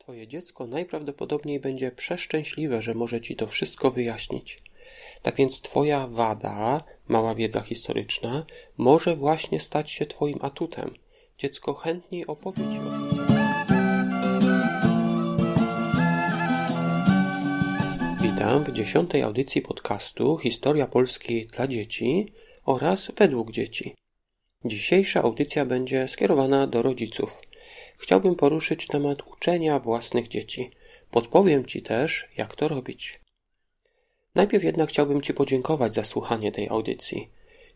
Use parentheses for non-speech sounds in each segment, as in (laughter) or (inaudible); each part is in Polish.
Twoje dziecko najprawdopodobniej będzie przeszczęśliwe, że może ci to wszystko wyjaśnić. Tak więc Twoja wada, mała wiedza historyczna, może właśnie stać się Twoim atutem. Dziecko chętniej opowie Ci o tym. Witam w dziesiątej audycji podcastu Historia Polski dla dzieci oraz według dzieci. Dzisiejsza audycja będzie skierowana do rodziców. Chciałbym poruszyć temat uczenia własnych dzieci. Podpowiem Ci też, jak to robić. Najpierw jednak chciałbym Ci podziękować za słuchanie tej audycji.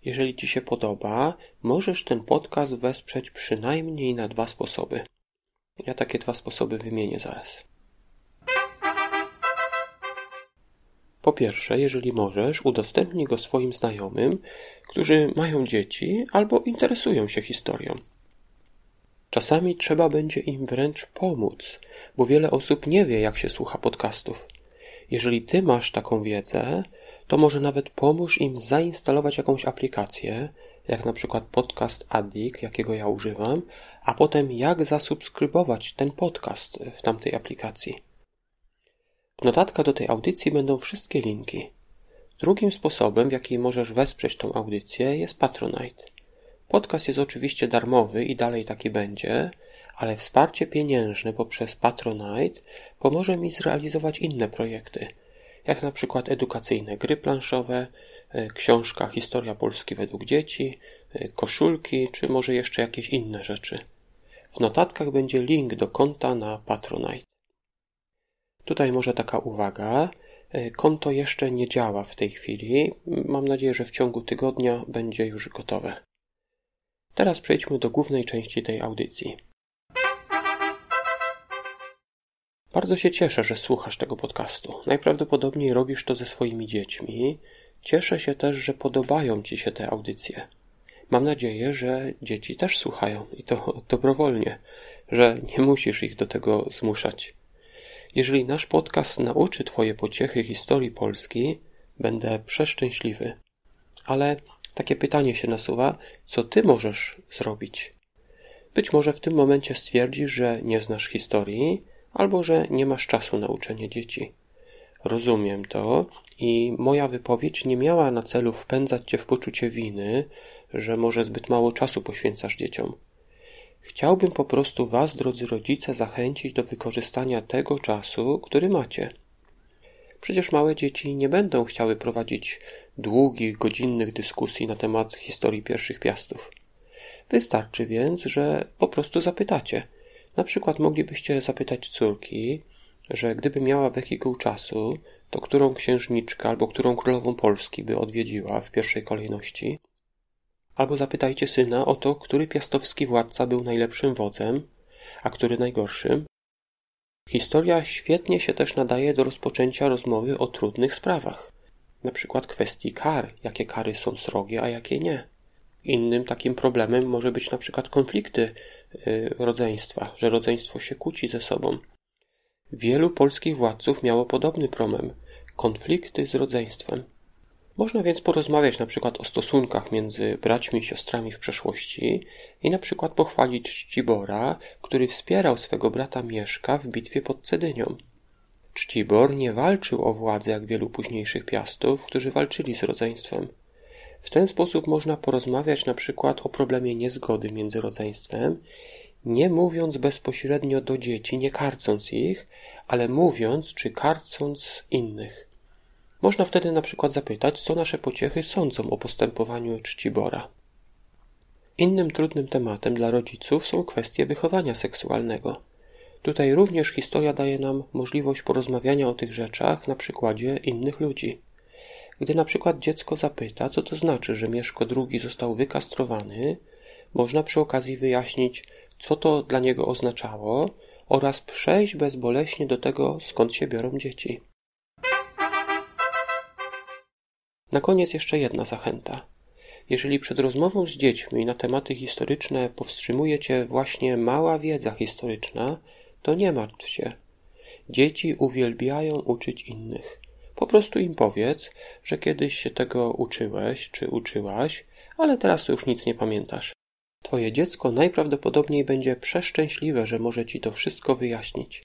Jeżeli Ci się podoba, możesz ten podcast wesprzeć przynajmniej na dwa sposoby. Ja takie dwa sposoby wymienię zaraz. Po pierwsze, jeżeli możesz, udostępnij go swoim znajomym, którzy mają dzieci albo interesują się historią. Czasami trzeba będzie im wręcz pomóc, bo wiele osób nie wie, jak się słucha podcastów. Jeżeli ty masz taką wiedzę, to może nawet pomóż im zainstalować jakąś aplikację, jak na przykład podcast Addict, jakiego ja używam, a potem jak zasubskrybować ten podcast w tamtej aplikacji. W notatkach do tej audycji będą wszystkie linki. Drugim sposobem, w jaki możesz wesprzeć tą audycję, jest Patronite. Podcast jest oczywiście darmowy i dalej taki będzie, ale wsparcie pieniężne poprzez Patronite pomoże mi zrealizować inne projekty, jak na przykład edukacyjne gry planszowe, e, książka Historia Polski według dzieci, e, koszulki, czy może jeszcze jakieś inne rzeczy. W notatkach będzie link do konta na Patronite. Tutaj może taka uwaga. E, konto jeszcze nie działa w tej chwili. Mam nadzieję, że w ciągu tygodnia będzie już gotowe. Teraz przejdźmy do głównej części tej audycji. Bardzo się cieszę, że słuchasz tego podcastu. Najprawdopodobniej robisz to ze swoimi dziećmi. Cieszę się też, że podobają Ci się te audycje. Mam nadzieję, że dzieci też słuchają i to (laughs) dobrowolnie, że nie musisz ich do tego zmuszać. Jeżeli nasz podcast nauczy Twoje pociechy historii Polski, będę przeszczęśliwy. Ale takie pytanie się nasuwa, co Ty możesz zrobić? Być może w tym momencie stwierdzisz, że nie znasz historii, albo że nie masz czasu na uczenie dzieci. Rozumiem to i moja wypowiedź nie miała na celu wpędzać cię w poczucie winy, że może zbyt mało czasu poświęcasz dzieciom. Chciałbym po prostu Was, drodzy rodzice, zachęcić do wykorzystania tego czasu, który macie. Przecież małe dzieci nie będą chciały prowadzić długich, godzinnych dyskusji na temat historii pierwszych piastów. Wystarczy więc, że po prostu zapytacie. Na przykład moglibyście zapytać córki, że gdyby miała wehikuł czasu, to którą księżniczkę albo którą królową Polski by odwiedziła w pierwszej kolejności? Albo zapytajcie syna o to, który piastowski władca był najlepszym wodzem, a który najgorszym. Historia świetnie się też nadaje do rozpoczęcia rozmowy o trudnych sprawach, na przykład kwestii kar, jakie kary są srogie, a jakie nie. Innym takim problemem może być na przykład konflikty yy, rodzeństwa, że rodzeństwo się kłóci ze sobą. Wielu polskich władców miało podobny problem konflikty z rodzeństwem. Można więc porozmawiać na przykład o stosunkach między braćmi i siostrami w przeszłości i na przykład pochwalić Czcibora, który wspierał swego brata Mieszka w bitwie pod Cedynią. Czcibor nie walczył o władzę jak wielu późniejszych piastów, którzy walczyli z rodzeństwem. W ten sposób można porozmawiać na przykład o problemie niezgody między rodzeństwem, nie mówiąc bezpośrednio do dzieci, nie karcąc ich, ale mówiąc czy karcąc innych. Można wtedy na przykład zapytać, co nasze pociechy sądzą o postępowaniu czcibora. Innym trudnym tematem dla rodziców są kwestie wychowania seksualnego. Tutaj również historia daje nam możliwość porozmawiania o tych rzeczach na przykładzie innych ludzi. Gdy na przykład dziecko zapyta, co to znaczy, że Mieszko II został wykastrowany, można przy okazji wyjaśnić, co to dla niego oznaczało oraz przejść bezboleśnie do tego, skąd się biorą dzieci. Na koniec jeszcze jedna zachęta. Jeżeli przed rozmową z dziećmi na tematy historyczne powstrzymuje cię właśnie mała wiedza historyczna, to nie martw się. Dzieci uwielbiają uczyć innych. Po prostu im powiedz, że kiedyś się tego uczyłeś czy uczyłaś, ale teraz już nic nie pamiętasz. Twoje dziecko najprawdopodobniej będzie przeszczęśliwe, że może ci to wszystko wyjaśnić.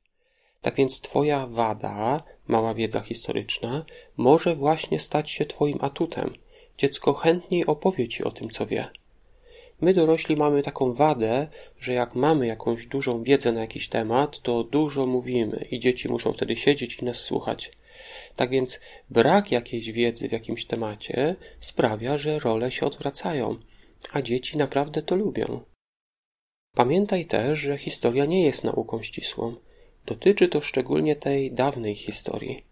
Tak więc Twoja wada, mała wiedza historyczna, może właśnie stać się Twoim atutem. Dziecko chętniej opowie Ci o tym, co wie. My dorośli mamy taką wadę, że jak mamy jakąś dużą wiedzę na jakiś temat, to dużo mówimy i dzieci muszą wtedy siedzieć i nas słuchać. Tak więc brak jakiejś wiedzy w jakimś temacie sprawia, że role się odwracają, a dzieci naprawdę to lubią. Pamiętaj też, że historia nie jest nauką ścisłą. Dotyczy to szczególnie tej dawnej historii.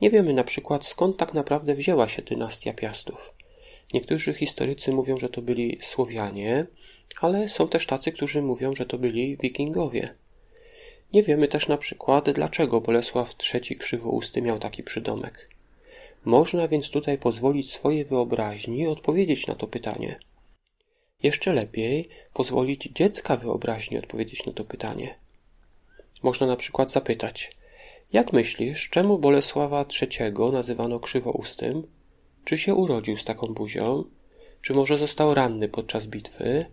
Nie wiemy na przykład skąd tak naprawdę wzięła się dynastia Piastów. Niektórzy historycy mówią, że to byli Słowianie, ale są też tacy, którzy mówią, że to byli Wikingowie. Nie wiemy też na przykład, dlaczego Bolesław III Krzywousty miał taki przydomek. Można więc tutaj pozwolić swojej wyobraźni odpowiedzieć na to pytanie. Jeszcze lepiej pozwolić dziecka wyobraźni odpowiedzieć na to pytanie. Można na przykład zapytać, jak myślisz, czemu Bolesława III nazywano krzywoustym? Czy się urodził z taką buzią? Czy może został ranny podczas bitwy?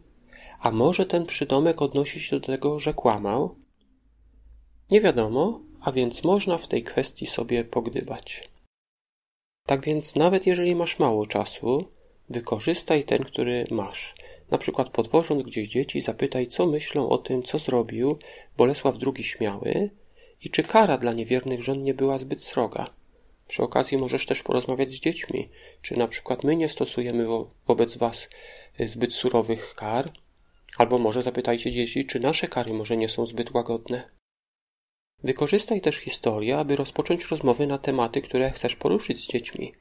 A może ten przydomek odnosi się do tego, że kłamał? Nie wiadomo, a więc można w tej kwestii sobie pogdybać. Tak więc nawet jeżeli masz mało czasu, wykorzystaj ten, który masz. Na przykład podwożąc gdzieś dzieci, zapytaj, co myślą o tym, co zrobił Bolesław II Śmiały i czy kara dla niewiernych żon nie była zbyt sroga. Przy okazji możesz też porozmawiać z dziećmi, czy na przykład my nie stosujemy wo wobec was zbyt surowych kar, albo może zapytajcie dzieci, czy nasze kary może nie są zbyt łagodne. Wykorzystaj też historię, aby rozpocząć rozmowy na tematy, które chcesz poruszyć z dziećmi,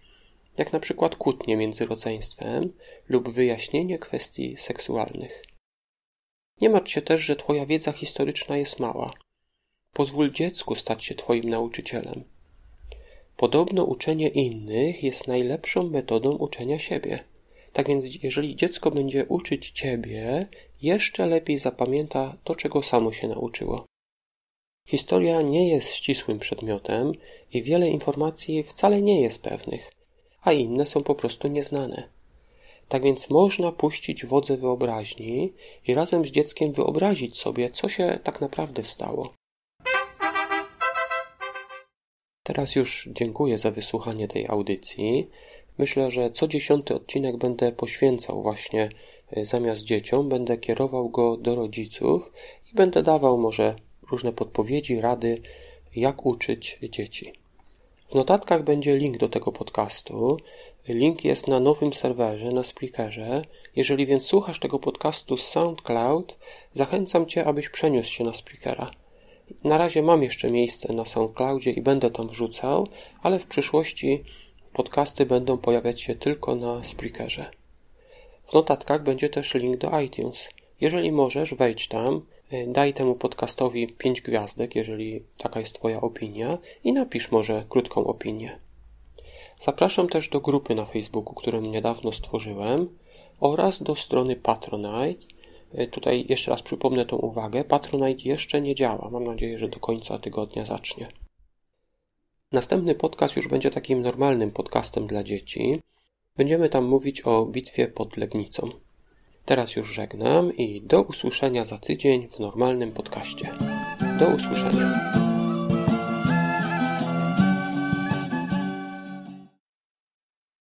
jak na przykład kłótnie między rodzeństwem lub wyjaśnienie kwestii seksualnych. Nie martw się też, że Twoja wiedza historyczna jest mała. Pozwól dziecku stać się Twoim nauczycielem. Podobno uczenie innych jest najlepszą metodą uczenia siebie. Tak więc, jeżeli dziecko będzie uczyć Ciebie, jeszcze lepiej zapamięta to, czego samo się nauczyło. Historia nie jest ścisłym przedmiotem i wiele informacji wcale nie jest pewnych, a inne są po prostu nieznane. Tak więc można puścić wodze wyobraźni i razem z dzieckiem wyobrazić sobie, co się tak naprawdę stało. Teraz już dziękuję za wysłuchanie tej audycji. Myślę, że co dziesiąty odcinek będę poświęcał właśnie e, zamiast dzieciom, będę kierował go do rodziców i będę dawał może różne podpowiedzi, rady, jak uczyć dzieci. W notatkach będzie link do tego podcastu. Link jest na nowym serwerze, na Spreakerze. Jeżeli więc słuchasz tego podcastu z SoundCloud, zachęcam Cię, abyś przeniósł się na Spreakera. Na razie mam jeszcze miejsce na SoundCloudzie i będę tam wrzucał, ale w przyszłości podcasty będą pojawiać się tylko na Spreakerze. W notatkach będzie też link do iTunes. Jeżeli możesz, wejdź tam, daj temu podcastowi 5 gwiazdek, jeżeli taka jest Twoja opinia i napisz może krótką opinię. Zapraszam też do grupy na Facebooku, którą niedawno stworzyłem oraz do strony Patronite, E, tutaj jeszcze raz przypomnę tą uwagę. Patronite jeszcze nie działa. Mam nadzieję, że do końca tygodnia zacznie. Następny podcast już będzie takim normalnym podcastem dla dzieci. Będziemy tam mówić o bitwie pod Legnicą. Teraz już żegnam i do usłyszenia za tydzień w normalnym podcaście. Do usłyszenia.